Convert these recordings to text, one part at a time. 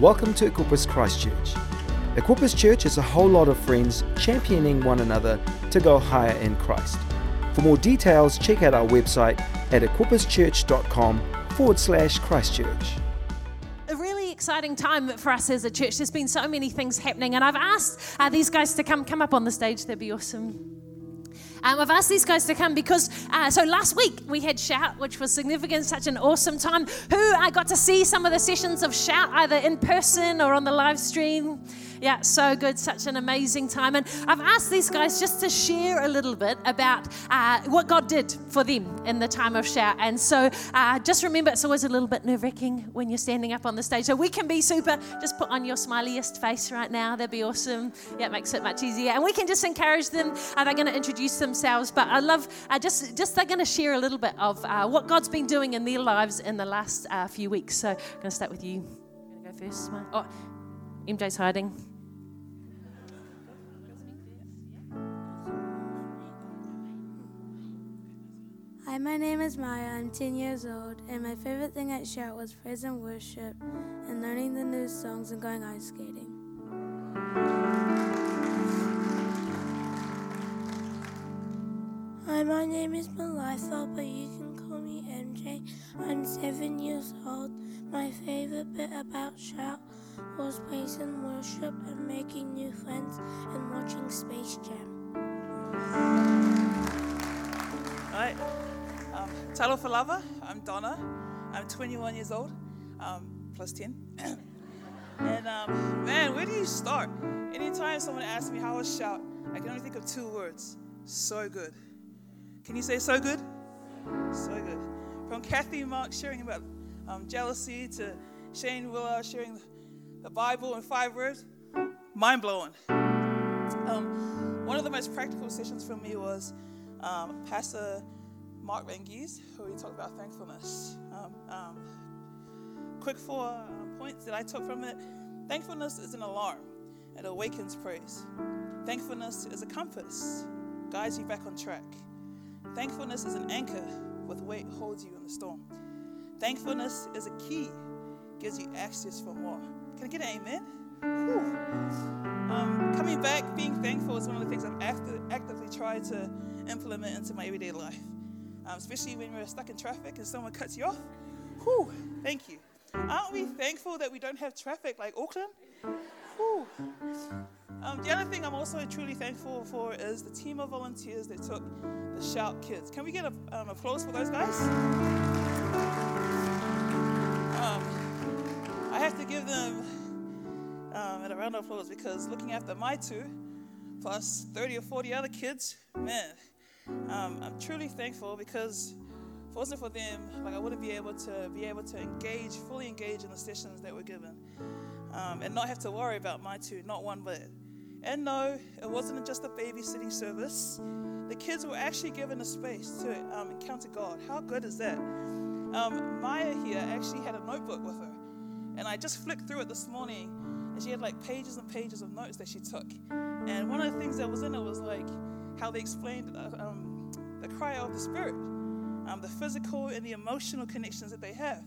Welcome to Equippers Christchurch. Equippers Church is a whole lot of friends championing one another to go higher in Christ. For more details, check out our website at equipperschurch.com forward slash Christchurch a really exciting time for us as a church. There's been so many things happening, and I've asked uh, these guys to come come up on the stage. That'd be awesome. Um, I've asked these guys to come because, uh, so last week we had Shout, which was significant, such an awesome time. Who I got to see some of the sessions of Shout either in person or on the live stream. Yeah, so good. Such an amazing time. And I've asked these guys just to share a little bit about uh, what God did for them in the time of shout. And so uh, just remember, it's always a little bit nerve wracking when you're standing up on the stage. So we can be super. Just put on your smiliest face right now. That'd be awesome. Yeah, it makes it much easier. And we can just encourage them. Uh, they're going to introduce themselves. But I love uh, just, just they're going to share a little bit of uh, what God's been doing in their lives in the last uh, few weeks. So I'm going to start with you. I'm going to go first. Oh, MJ's hiding. Hi, my name is Maya. I'm 10 years old, and my favorite thing at Shout was praise and worship and learning the new songs and going ice skating. Hi, my name is Melissa, but you can call me MJ. I'm seven years old. My favorite bit about Shout was praise and worship and making new friends and watching Space Jam. Hi. Talofa lava, I'm Donna. I'm 21 years old, um, plus 10. and um, man, where do you start? Anytime someone asks me how I shout, I can only think of two words so good. Can you say so good? So good. From Kathy Monk sharing about um, jealousy to Shane Willard sharing the Bible in five words, mind blowing. Um, one of the most practical sessions for me was um, Pastor Mark Van Gies, who he talked about thankfulness. Um, um, quick four uh, points that I took from it. Thankfulness is an alarm. It awakens praise. Thankfulness is a compass, guides you back on track. Thankfulness is an anchor with weight holds you in the storm. Thankfulness is a key, gives you access for more. Can I get an amen? Um, coming back, being thankful is one of the things I've acti- actively tried to implement into my everyday life um, especially when we're stuck in traffic and someone cuts you off. Whew, thank you. Aren't we thankful that we don't have traffic like Auckland? Whew. Um, the other thing I'm also truly thankful for is the team of volunteers that took the Shout Kids. Can we get an um, applause for those guys? Um, I have to give them um, a round of applause because looking after my two, plus 30 or 40 other kids, man, um, I'm truly thankful because if it wasn't for them, like I wouldn't be able to be able to engage, fully engage in the sessions that were given, um, and not have to worry about my two, not one bit. And no, it wasn't just a babysitting service. The kids were actually given a space to um, encounter God. How good is that? Um, Maya here actually had a notebook with her, and I just flicked through it this morning, and she had like pages and pages of notes that she took. And one of the things that was in it was like how they explained um, the cry of the Spirit, um, the physical and the emotional connections that they have.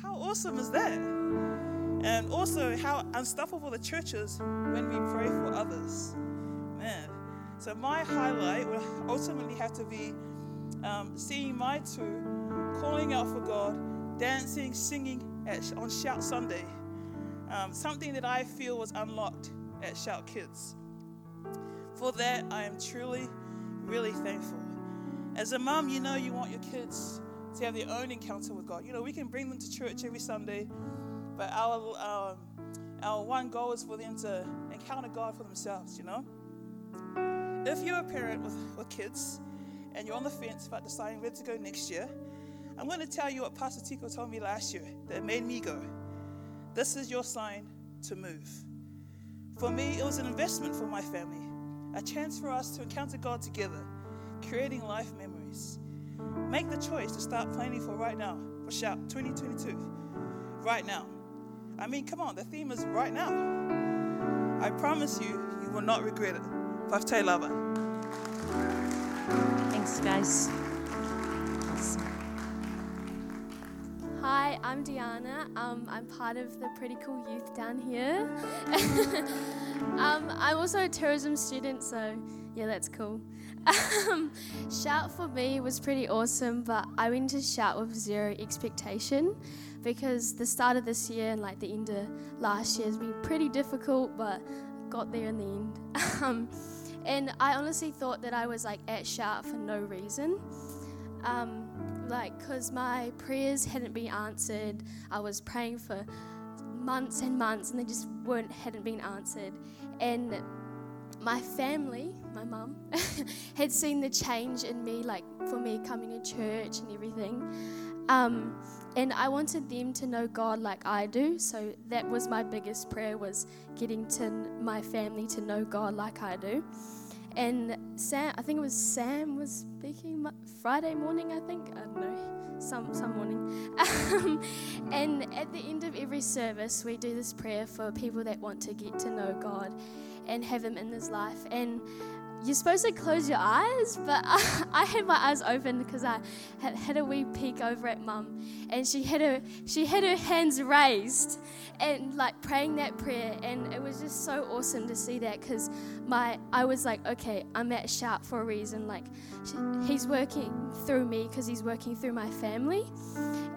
How awesome is that? And also, how unstoppable the church is when we pray for others. Man. So, my highlight will ultimately have to be um, seeing my two calling out for God, dancing, singing at, on Shout Sunday. Um, something that I feel was unlocked at Shout Kids. For that, I am truly, really thankful. As a mom, you know you want your kids to have their own encounter with God. You know, we can bring them to church every Sunday, but our, our, our one goal is for them to encounter God for themselves, you know? If you're a parent with, with kids and you're on the fence about deciding where to go next year, I'm going to tell you what Pastor Tico told me last year that made me go. This is your sign to move. For me, it was an investment for my family a chance for us to encounter God together, creating life memories. Make the choice to start planning for right now, for Shout 2022. Right now. I mean, come on, the theme is right now. I promise you, you will not regret it. Pafte lava. Thanks, guys. Hi, I'm Diana. Um, I'm part of the Pretty Cool Youth down here. um, I'm also a tourism student, so yeah, that's cool. Um, shout for me was pretty awesome, but I went to shout with zero expectation because the start of this year and like the end of last year has been pretty difficult, but got there in the end. Um, and I honestly thought that I was like at shout for no reason. Um, like, because my prayers hadn't been answered. I was praying for months and months and they just weren't hadn't been answered. And my family my mum had seen the change in me like for me coming to church and everything. Um, and i wanted them to know god like i do so that was my biggest prayer was getting to my family to know god like i do. And Sam, I think it was Sam was speaking Friday morning, I think. I don't know, some, some morning. Um, and at the end of every service, we do this prayer for people that want to get to know God and have Him in this life. And you're supposed to close your eyes, but I, I had my eyes open because I had, had, a wee peek over at mum, and she had her she had her hands raised and like praying that prayer, and it was just so awesome to see that because my I was like, okay, I'm at Shout for a reason. Like she, he's working through me because he's working through my family,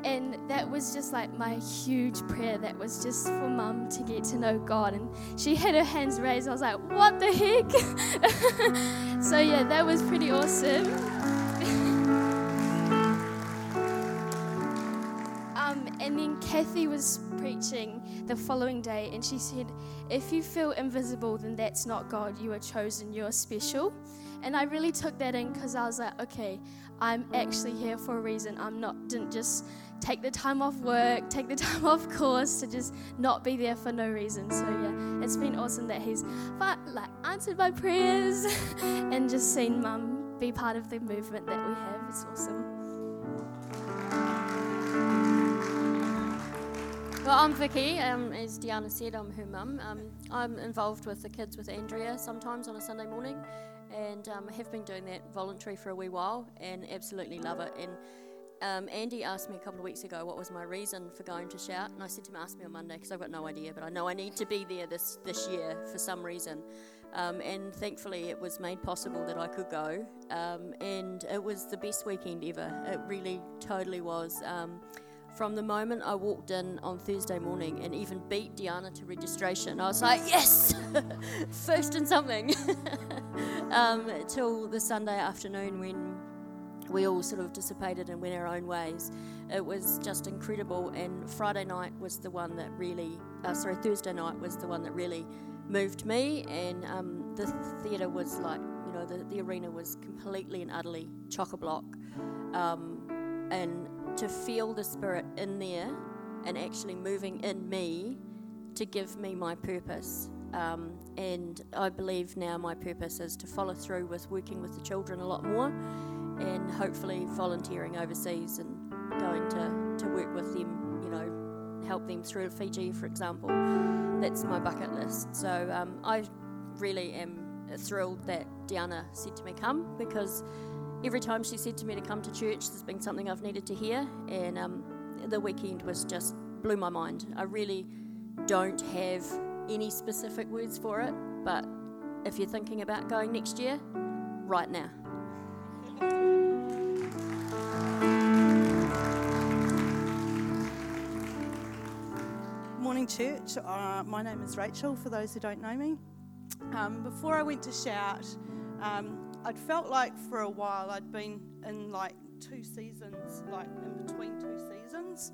and that was just like my huge prayer. That was just for mum to get to know God, and she had her hands raised. I was like, what the heck? so yeah, that was pretty awesome. um, and then Kathy was preaching the following day, and she said, "If you feel invisible, then that's not God. You are chosen. You are special." And I really took that in because I was like, "Okay, I'm actually here for a reason. I'm not didn't just." take the time off work, take the time off course to just not be there for no reason. So yeah, it's been awesome that he's like answered my prayers and just seen mum be part of the movement that we have. It's awesome. Well, I'm Vicky. Um, as Diana said, I'm her mum. Um, I'm involved with the kids with Andrea sometimes on a Sunday morning, and um, have been doing that voluntary for a wee while, and absolutely love it. And um, Andy asked me a couple of weeks ago what was my reason for going to Shout, and I said to him, ask me on Monday because I've got no idea, but I know I need to be there this, this year for some reason. Um, and thankfully, it was made possible that I could go, um, and it was the best weekend ever. It really, totally was. From the moment I walked in on Thursday morning and even beat Diana to registration, I was like, yes, first in something. um, till the Sunday afternoon when we all sort of dissipated and went our own ways. It was just incredible. And Friday night was the one that really, uh, sorry, Thursday night was the one that really moved me. And um, the theatre was like, you know, the, the arena was completely and utterly chock a block. Um, and to feel the spirit in there and actually moving in me to give me my purpose. Um, and I believe now my purpose is to follow through with working with the children a lot more and hopefully volunteering overseas and going to, to work with them, you know, help them through Fiji, for example. That's my bucket list. So um, I really am thrilled that Diana said to me, come, because every time she said to me to come to church, there's been something I've needed to hear, and um, the weekend was just blew my mind. I really don't have any specific words for it, but if you're thinking about going next year, right now. Morning, church. Uh, my name is Rachel, for those who don't know me. Um, before I went to Shout, um, I'd felt like for a while I'd been in like two seasons, like in between two seasons.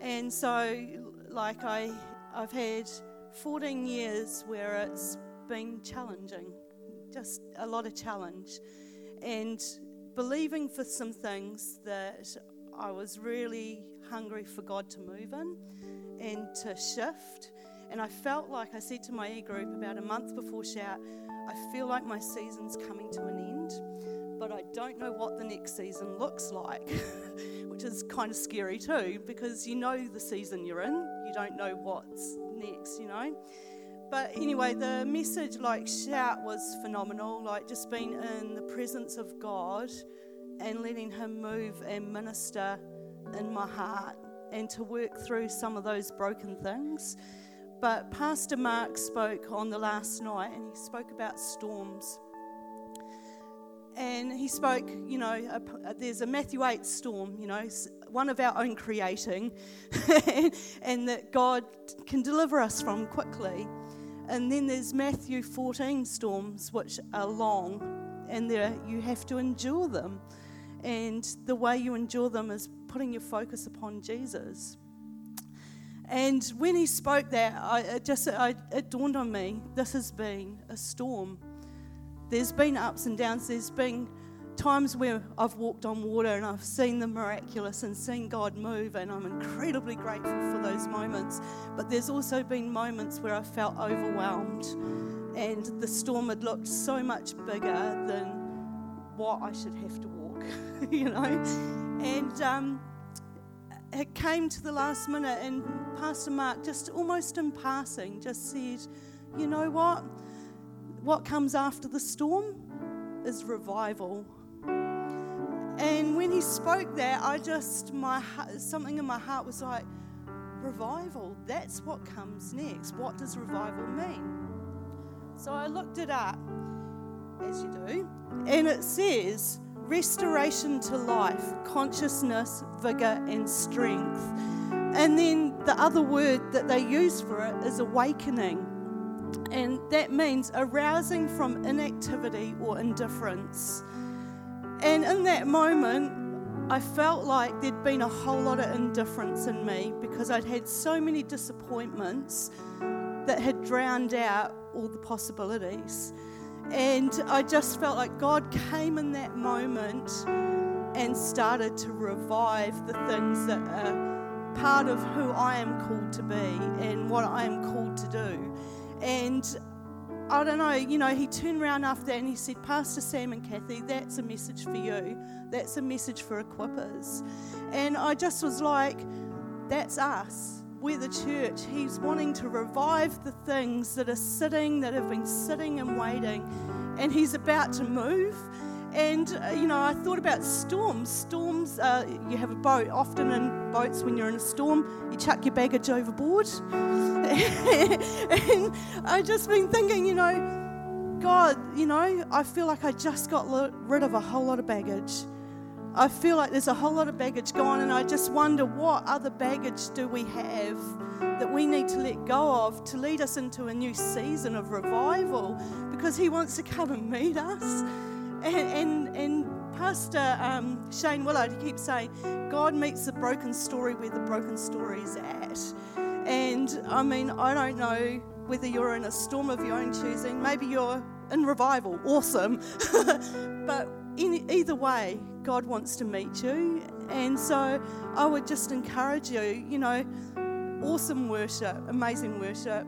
And so, like, I, I've had 14 years where it's been challenging, just a lot of challenge and believing for some things that I was really hungry for God to move in and to shift. And I felt like I said to my e group about a month before Shout, I feel like my season's coming to an end, but I don't know what the next season looks like, which is kind of scary too, because you know the season you're in, you don't know what's next, you know. But anyway, the message, like shout, was phenomenal. Like just being in the presence of God and letting Him move and minister in my heart and to work through some of those broken things. But Pastor Mark spoke on the last night and he spoke about storms. And he spoke, you know, a, there's a Matthew 8 storm, you know, one of our own creating, and that God can deliver us from quickly. And then there's Matthew 14 storms, which are long, and there, you have to endure them. And the way you endure them is putting your focus upon Jesus. And when he spoke that, I, it just I, it dawned on me this has been a storm. There's been ups and downs. There's been times where I've walked on water and I've seen the miraculous and seen God move, and I'm incredibly grateful for those moments. But there's also been moments where I felt overwhelmed, and the storm had looked so much bigger than what I should have to walk, you know. And um, it came to the last minute, and Pastor Mark, just almost in passing, just said, You know what? What comes after the storm is revival. And when he spoke that, I just, my something in my heart was like, revival, that's what comes next. What does revival mean? So I looked it up, as you do, and it says restoration to life, consciousness, vigor, and strength. And then the other word that they use for it is awakening. And that means arousing from inactivity or indifference. And in that moment, I felt like there'd been a whole lot of indifference in me because I'd had so many disappointments that had drowned out all the possibilities. And I just felt like God came in that moment and started to revive the things that are part of who I am called to be and what I am called to do. And I don't know, you know, he turned around after that and he said, Pastor Sam and Kathy, that's a message for you. That's a message for equippers. And I just was like, that's us. We're the church. He's wanting to revive the things that are sitting, that have been sitting and waiting. And he's about to move. And, uh, you know, I thought about storms. Storms, uh, you have a boat. Often in boats, when you're in a storm, you chuck your baggage overboard. and I've just been thinking, you know, God, you know, I feel like I just got rid of a whole lot of baggage. I feel like there's a whole lot of baggage gone, and I just wonder what other baggage do we have that we need to let go of to lead us into a new season of revival because He wants to come and meet us. And, and, and Pastor um, Shane Willard keeps saying, God meets the broken story where the broken story is at. And I mean, I don't know whether you're in a storm of your own choosing, maybe you're in revival, awesome. but in either way, God wants to meet you. And so I would just encourage you, you know, awesome worship, amazing worship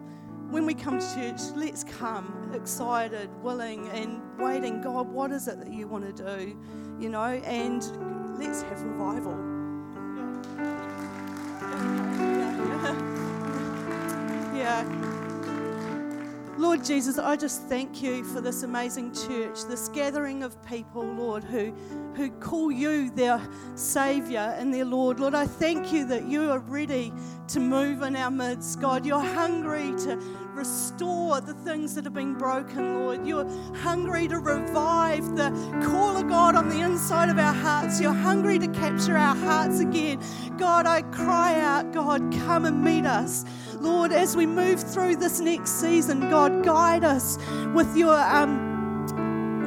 when we come to church, let's come excited, willing, and waiting. God, what is it that you want to do? You know, and let's have revival. Yeah. Lord Jesus, I just thank you for this amazing church, this gathering of people, Lord, who, who call you their Savior and their Lord. Lord, I thank you that you are ready to move in our midst, God. You're hungry to restore the things that have been broken, Lord. You're hungry to revive the call of God on the inside of our hearts. You're hungry to capture our hearts again. God, I cry out, God, come and meet us. Lord, as we move through this next season, God, guide us with your. Um,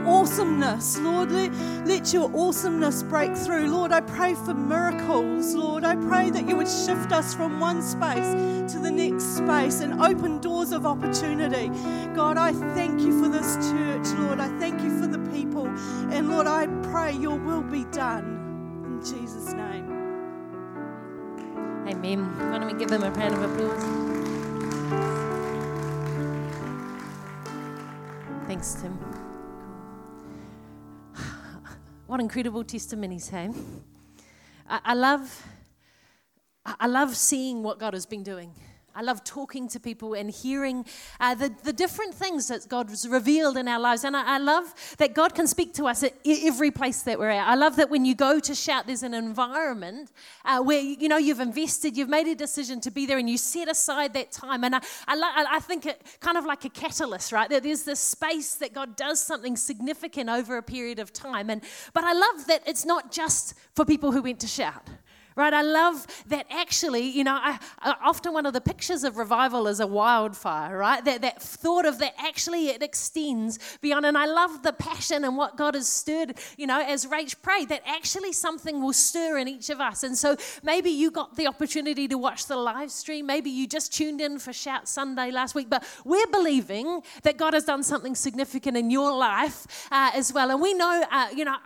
awesomeness. Lord, let, let your awesomeness break through. Lord, I pray for miracles. Lord, I pray that you would shift us from one space to the next space and open doors of opportunity. God, I thank you for this church. Lord, I thank you for the people. And Lord, I pray your will be done. In Jesus' name. Amen. Why don't we give them a round of applause? Thanks, Tim. What incredible testimonies, hey? I, I love, I love seeing what God has been doing. I love talking to people and hearing uh, the, the different things that God's revealed in our lives. And I, I love that God can speak to us at every place that we're at. I love that when you go to shout, there's an environment uh, where, you know, you've invested, you've made a decision to be there, and you set aside that time. And I, I, I think it kind of like a catalyst, right? That there's this space that God does something significant over a period of time. And, but I love that it's not just for people who went to shout right? I love that actually, you know, I, I, often one of the pictures of revival is a wildfire, right? That, that thought of that actually it extends beyond. And I love the passion and what God has stirred, you know, as Rach prayed, that actually something will stir in each of us. And so maybe you got the opportunity to watch the live stream. Maybe you just tuned in for Shout Sunday last week. But we're believing that God has done something significant in your life uh, as well. And we know, uh, you know,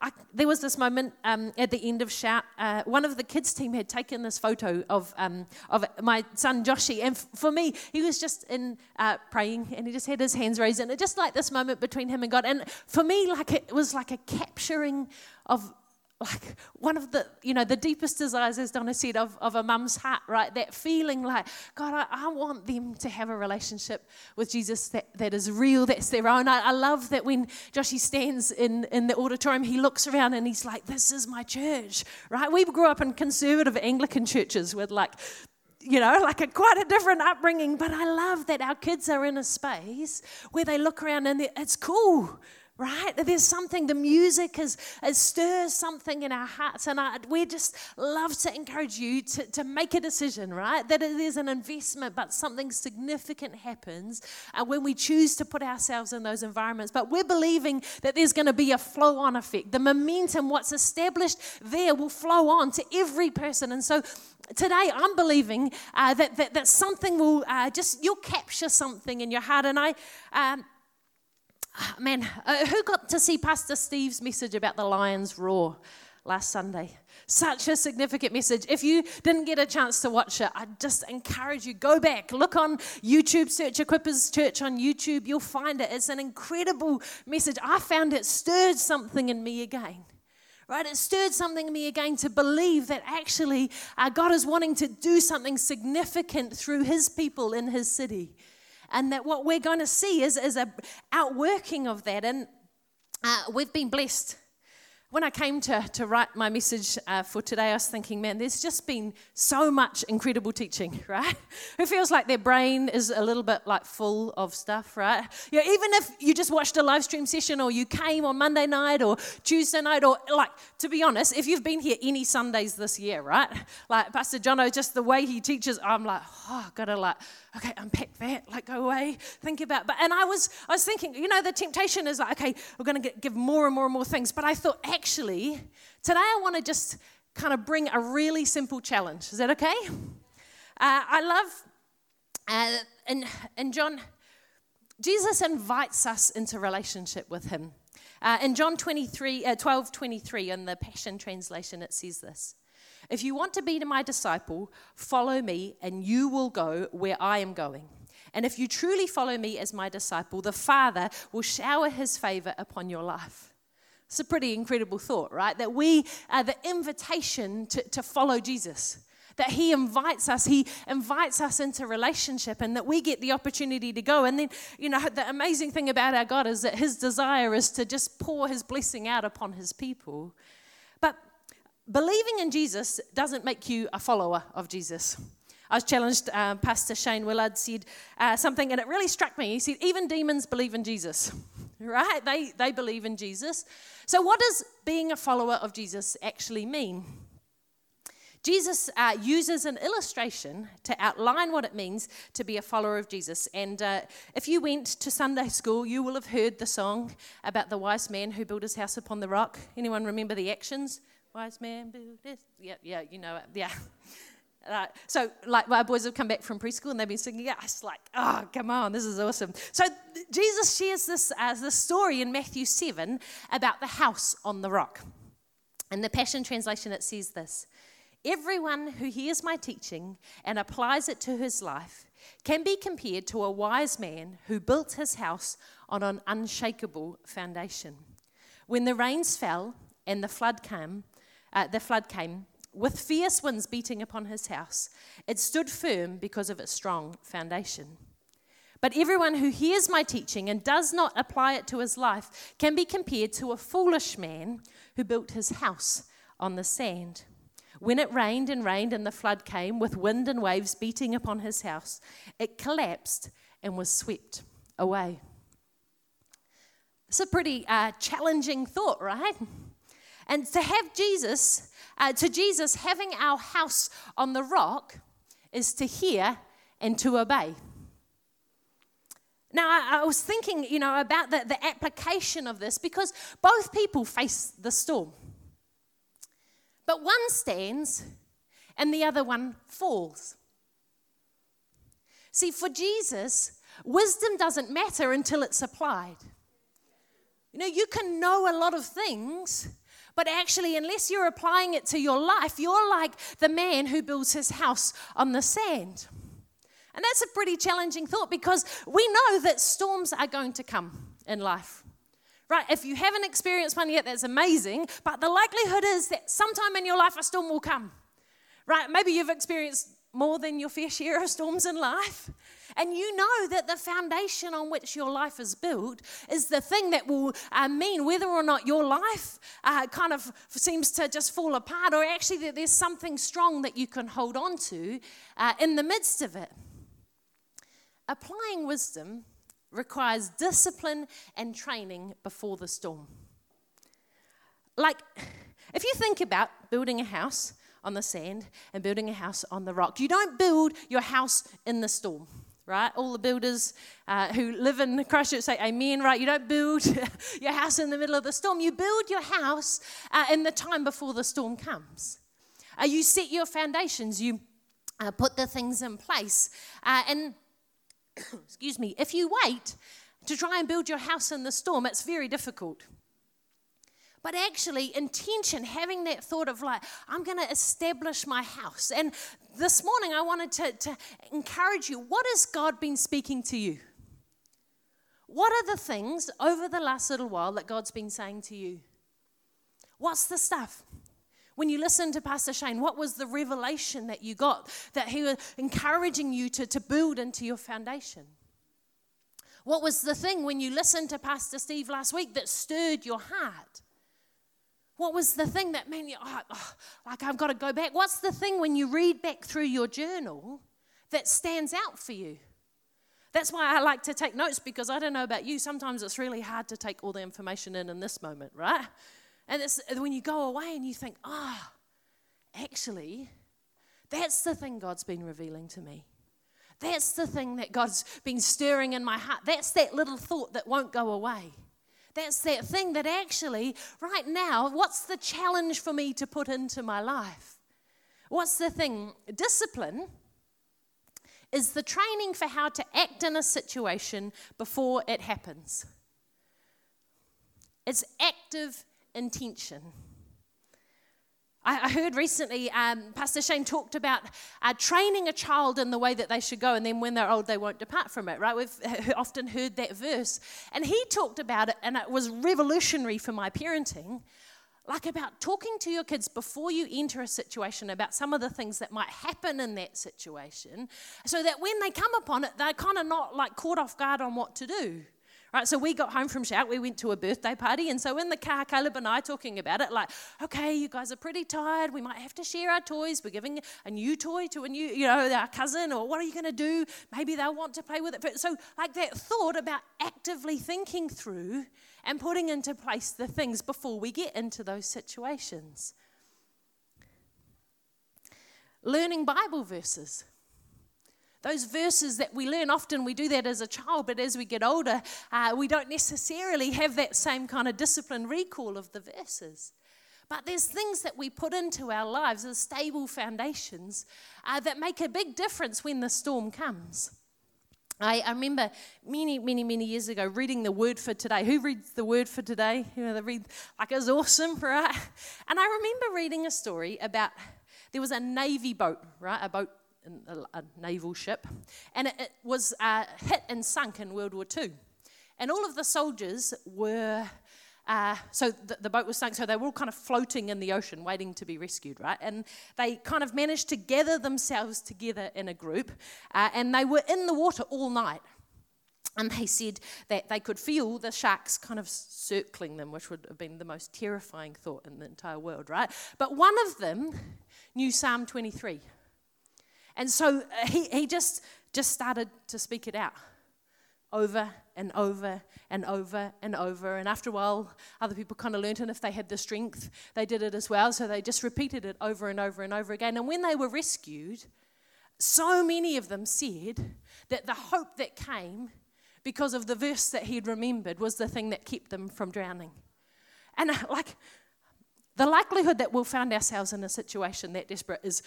I, there was this moment um, at the end of Shout. Uh, one of of the kids team had taken this photo of, um, of my son Joshi. And f- for me, he was just in uh, praying and he just had his hands raised. And it just like this moment between him and God. And for me, like it was like a capturing of like one of the you know the deepest desires as donna said of, of a mum's heart right? That feeling like god I, I, want them to have a relationship with jesus that, that is real that's their own. I, I love that when joshy stands in, in the auditorium he looks around and he's like this is my church right? We grew up in conservative anglican churches with like you know, like a quite a different upbringing. But I love that our kids are in a space where they look around and it's cool right? There's something, the music is, has stirs something in our hearts. And I, we just love to encourage you to, to make a decision, right? That it is an investment, but something significant happens uh, when we choose to put ourselves in those environments. But we're believing that there's going to be a flow on effect. The momentum, what's established there, will flow on to every person. And so today I'm believing uh, that, that, that something will uh, just, you'll capture something in your heart. And I, um, man, uh, who got to see Pastor Steve's message about the lion's roar last Sunday? Such a significant message. If you didn't get a chance to watch it, I just encourage you go back, look on YouTube, search Equippers Church on YouTube. You'll find it. It's an incredible message. I found it stirred something in me again. Right? It stirred something in me again to believe that actually uh, God is wanting to do something significant through His people in His city and that what we're going to see is, is a outworking of that. And uh, we've been blessed when I came to, to write my message uh, for today, I was thinking, man, there's just been so much incredible teaching, right? Who feels like their brain is a little bit like full of stuff, right? Yeah, even if you just watched a live stream session or you came on Monday night or Tuesday night, or like, to be honest, if you've been here any Sundays this year, right? Like Pastor Jono, just the way he teaches, I'm like, oh, I've gotta like, okay, unpack that, like go away, think about. But and I was, I was thinking, you know, the temptation is like, okay, we're gonna get, give more and more and more things. But I thought, today I want to just kind of bring a really simple challenge. Is that okay? Uh, I love, uh, and, and John, Jesus invites us into relationship with him. Uh, in John 23, uh, 12 23, in the Passion Translation, it says this If you want to be my disciple, follow me, and you will go where I am going. And if you truly follow me as my disciple, the Father will shower his favor upon your life. It's a pretty incredible thought, right? That we are the invitation to, to follow Jesus. That he invites us, he invites us into relationship, and that we get the opportunity to go. And then, you know, the amazing thing about our God is that his desire is to just pour his blessing out upon his people. But believing in Jesus doesn't make you a follower of Jesus. I was challenged, uh, Pastor Shane Willard said uh, something, and it really struck me. He said, Even demons believe in Jesus, right? They, they believe in Jesus. So, what does being a follower of Jesus actually mean? Jesus uh, uses an illustration to outline what it means to be a follower of Jesus. And uh, if you went to Sunday school, you will have heard the song about the wise man who built his house upon the rock. Anyone remember the actions? Wise man built this. Yeah, yeah, you know it. Yeah. Uh, so, like, my boys have come back from preschool and they've been singing, yeah, it's like, oh, come on, this is awesome. So, Jesus shares this, uh, this story in Matthew 7 about the house on the rock. In the Passion Translation, it says this Everyone who hears my teaching and applies it to his life can be compared to a wise man who built his house on an unshakable foundation. When the rains fell and the flood came, uh, the flood came, with fierce winds beating upon his house, it stood firm because of its strong foundation. But everyone who hears my teaching and does not apply it to his life can be compared to a foolish man who built his house on the sand. When it rained and rained and the flood came with wind and waves beating upon his house, it collapsed and was swept away. It's a pretty uh, challenging thought, right? And to have Jesus, uh, to Jesus, having our house on the rock is to hear and to obey. Now, I, I was thinking, you know, about the, the application of this because both people face the storm. But one stands and the other one falls. See, for Jesus, wisdom doesn't matter until it's applied. You know, you can know a lot of things, but actually, unless you're applying it to your life, you're like the man who builds his house on the sand. And that's a pretty challenging thought because we know that storms are going to come in life. Right? If you haven't experienced one yet, that's amazing. But the likelihood is that sometime in your life a storm will come. Right? Maybe you've experienced more than your fair share of storms in life. And you know that the foundation on which your life is built is the thing that will uh, mean whether or not your life uh, kind of seems to just fall apart, or actually that there's something strong that you can hold on to uh, in the midst of it. Applying wisdom requires discipline and training before the storm. Like, if you think about building a house on the sand and building a house on the rock, you don't build your house in the storm right? All the builders uh, who live in the Christchurch say amen, right? You don't build your house in the middle of the storm. You build your house uh, in the time before the storm comes. Uh, you set your foundations, you uh, put the things in place. Uh, and excuse me, if you wait to try and build your house in the storm, it's very difficult. But actually, intention, having that thought of like, I'm going to establish my house. And this morning, I wanted to, to encourage you what has God been speaking to you? What are the things over the last little while that God's been saying to you? What's the stuff? When you listened to Pastor Shane, what was the revelation that you got that he was encouraging you to, to build into your foundation? What was the thing when you listened to Pastor Steve last week that stirred your heart? What was the thing that made you, oh, oh, like I've got to go back? What's the thing when you read back through your journal that stands out for you? That's why I like to take notes because I don't know about you, sometimes it's really hard to take all the information in in this moment, right? And it's when you go away and you think, ah, oh, actually, that's the thing God's been revealing to me. That's the thing that God's been stirring in my heart. That's that little thought that won't go away. That's that thing that actually, right now, what's the challenge for me to put into my life? What's the thing? Discipline is the training for how to act in a situation before it happens. It's active intention. I, heard recently um, Pastor Shane talked about uh, training a child in the way that they should go, and then when they're old, they won't depart from it, right? We've often heard that verse. And he talked about it, and it was revolutionary for my parenting like about talking to your kids before you enter a situation about some of the things that might happen in that situation so that when they come upon it they're kind of not like caught off guard on what to do Right, so we got home from Shout, we went to a birthday party, and so in the car, Caleb and I talking about it, like, okay, you guys are pretty tired, we might have to share our toys, we're giving a new toy to a new, you know, our cousin, or what are you going to do? Maybe they'll want to play with it. So, like that thought about actively thinking through and putting into place the things before we get into those situations. Learning Bible verses. Those verses that we learn, often we do that as a child, but as we get older, uh, we don't necessarily have that same kind of discipline recall of the verses. But there's things that we put into our lives as stable foundations uh, that make a big difference when the storm comes. I, I, remember many, many, many years ago reading the Word for Today. Who reads the Word for Today? You know, they read like it was awesome, right? And I remember reading a story about there was a navy boat, right? A boat a, a naval ship, and it, it was uh, hit and sunk in World War II. And all of the soldiers were uh, so the, the, boat was sunk, so they were all kind of floating in the ocean, waiting to be rescued, right? And they kind of managed to gather themselves together in a group, uh, and they were in the water all night. And they said that they could feel the sharks kind of circling them, which would have been the most terrifying thought in the entire world, right? But one of them knew Psalm 23. And so uh, he, he just, just started to speak it out over and over and over and over. And after a while, other people kind of learned, and if they had the strength, they did it as well. So they just repeated it over and over and over again. And when they were rescued, so many of them said that the hope that came because of the verse that he'd remembered was the thing that kept them from drowning. And uh, like, the likelihood that we'll find ourselves in a situation that desperate is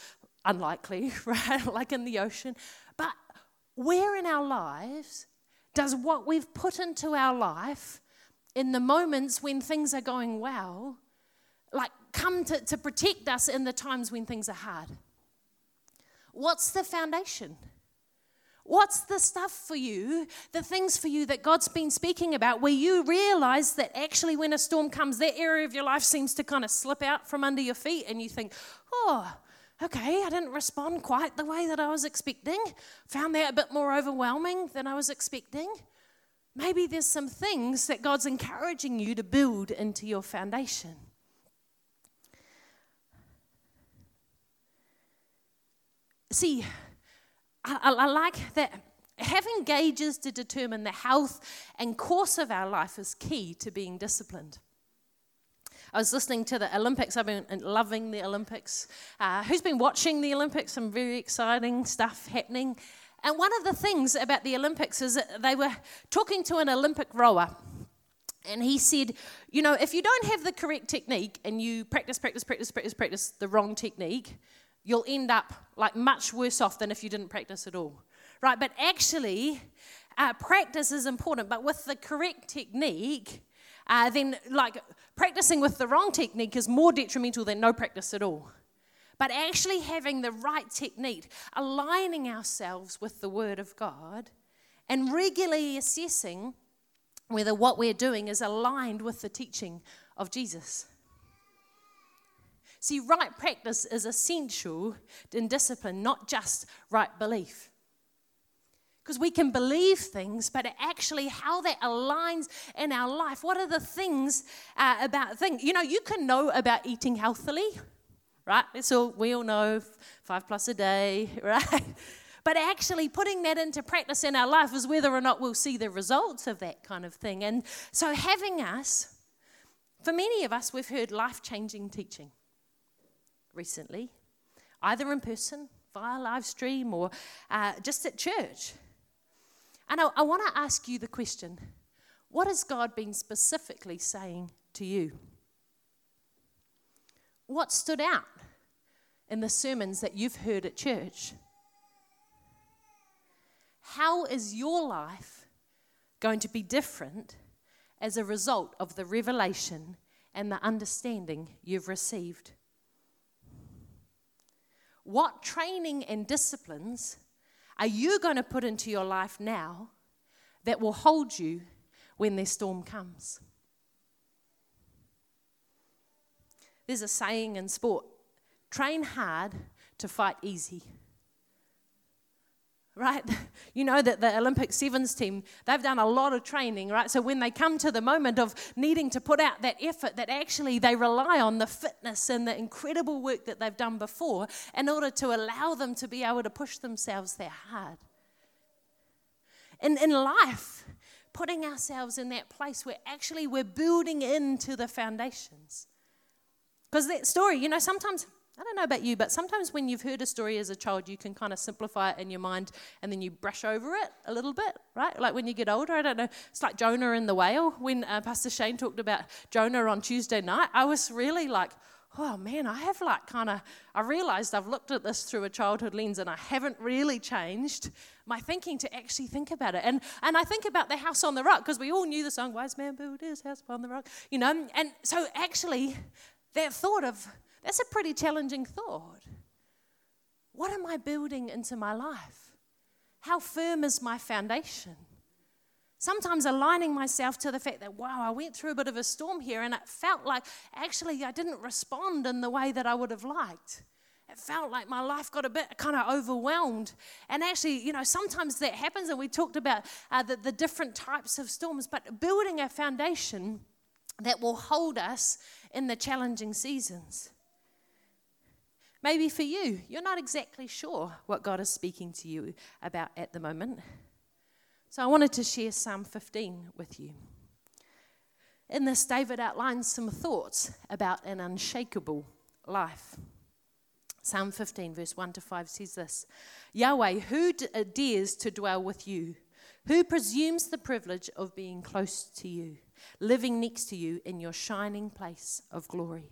unlikely, right? like in the ocean. But where in our lives does what we've put into our life in the moments when things are going well, like come to, to protect us in the times when things are hard? What's the foundation? What's the stuff for you, the things for you that God's been speaking about, where you realize that actually when a storm comes, that area of your life seems to kind of slip out from under your feet, and you think, oh, okay, I didn't respond quite the way that I was expecting. Found that a bit more overwhelming than I was expecting. Maybe there's some things that God's encouraging you to build into your foundation. See, I, I, like that having gauges to determine the health and course of our life is key to being disciplined. I was listening to the Olympics. I've been loving the Olympics. Uh, who's been watching the Olympics? Some very exciting stuff happening. And one of the things about the Olympics is that they were talking to an Olympic rower. And he said, You know, if you don't have the correct technique and you practice, practice, practice, practice, practice the wrong technique, you'll end up like much worse off than if you didn't practice at all. Right? But actually, uh, practice is important, but with the correct technique, uh, then like practicing with the wrong technique is more detrimental than no practice at all. But actually having the right technique, aligning ourselves with the Word of God, and regularly assessing whether what we're doing is aligned with the teaching of Jesus. See, right practice is essential in discipline, not just right belief. Because we can believe things, but actually how that aligns in our life. What are the things uh, about things? You know, you can know about eating healthily, right? It's all we all know five plus a day, right? But actually putting that into practice in our life is whether or not we'll see the results of that kind of thing. And so having us, for many of us, we've heard life changing teaching recently, either in person, via live stream, or uh, just at church. And I, I want to ask you the question what has God been specifically saying to you? What stood out in the sermons that you've heard at church? How is your life going to be different as a result of the revelation and the understanding you've received? What training and disciplines are you going to put into your life now that will hold you when the storm comes? There's a saying in sport train hard to fight easy right? You know that the Olympic Sevens team, they've done a lot of training, right? So when they come to the moment of needing to put out that effort, that actually they rely on the fitness and the incredible work that they've done before in order to allow them to be able to push themselves that hard. In, in life, putting ourselves in that place where actually we're building into the foundations. Because that story, you know, sometimes I don't know about you, but sometimes when you've heard a story as a child, you can kind of simplify it in your mind and then you brush over it a little bit, right? Like when you get older, I don't know. It's like Jonah and the whale. When uh, Pastor Shane talked about Jonah on Tuesday night, I was really like, oh man, I have like kind of, I realized I've looked at this through a childhood lens and I haven't really changed my thinking to actually think about it. And, and I think about the house on the rock because we all knew the song, Wise Man Built His House on the Rock, you know. And so actually, that thought of, that's a pretty challenging thought. What am I building into my life? How firm is my foundation? Sometimes aligning myself to the fact that, wow, I went through a bit of a storm here and it felt like actually I didn't respond in the way that I would have liked. It felt like my life got a bit kind of overwhelmed. And actually, you know, sometimes that happens, and we talked about uh, the, the different types of storms, but building a foundation that will hold us in the challenging seasons. Maybe for you, you're not exactly sure what God is speaking to you about at the moment. So I wanted to share Psalm 15 with you. In this, David outlines some thoughts about an unshakable life. Psalm 15, verse 1 to 5 says this Yahweh, who uh, dares to dwell with you? Who presumes the privilege of being close to you, living next to you in your shining place of glory?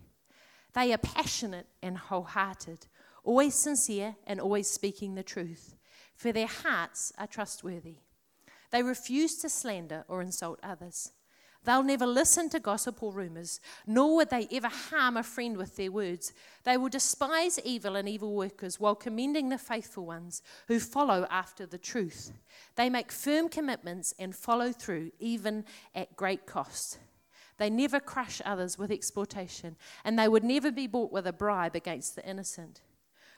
They are passionate and wholehearted, always sincere and always speaking the truth, for their hearts are trustworthy. They refuse to slander or insult others. They'll never listen to gossip or rumors, nor would they ever harm a friend with their words. They will despise evil and evil workers while commending the faithful ones who follow after the truth. They make firm commitments and follow through, even at great cost. They never crush others with exploitation, and they would never be bought with a bribe against the innocent.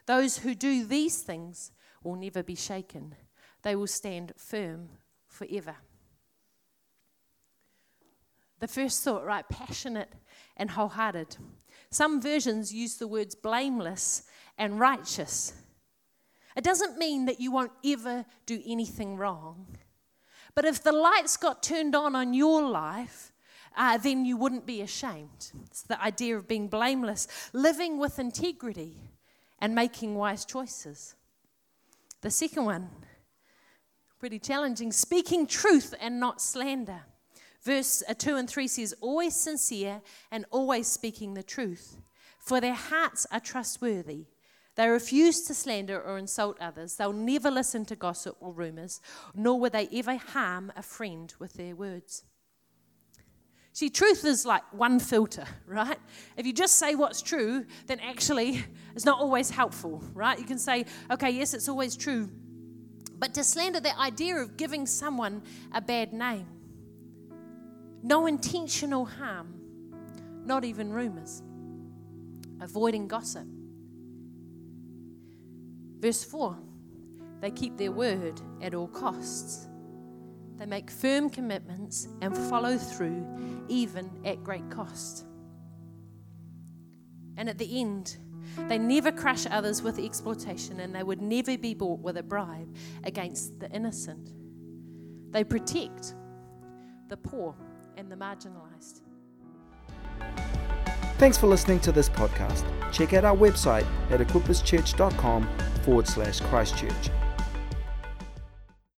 Those who do these things will never be shaken, they will stand firm forever. The first thought, right? Passionate and wholehearted. Some versions use the words blameless and righteous. It doesn't mean that you won't ever do anything wrong. But if the lights got turned on on your life, uh, then you wouldn't be ashamed. It's the idea of being blameless, living with integrity, and making wise choices. The second one, pretty challenging, speaking truth and not slander. Verse uh, 2 and 3 says, Always sincere and always speaking the truth, for their hearts are trustworthy. They refuse to slander or insult others. They'll never listen to gossip or rumors, nor will they ever harm a friend with their words. See, truth is like one filter, right? If you just say what's true, then actually it's not always helpful, right? You can say, okay, yes, it's always true. But to slander, the idea of giving someone a bad name, no intentional harm, not even rumors. Avoiding gossip. Verse 4 they keep their word at all costs. They make firm commitments and follow through, even at great cost. And at the end, they never crush others with exploitation, and they would never be bought with a bribe against the innocent. They protect the poor and the marginalized. Thanks for listening to this podcast. Check out our website at equipperschurch.com forward slash Christchurch.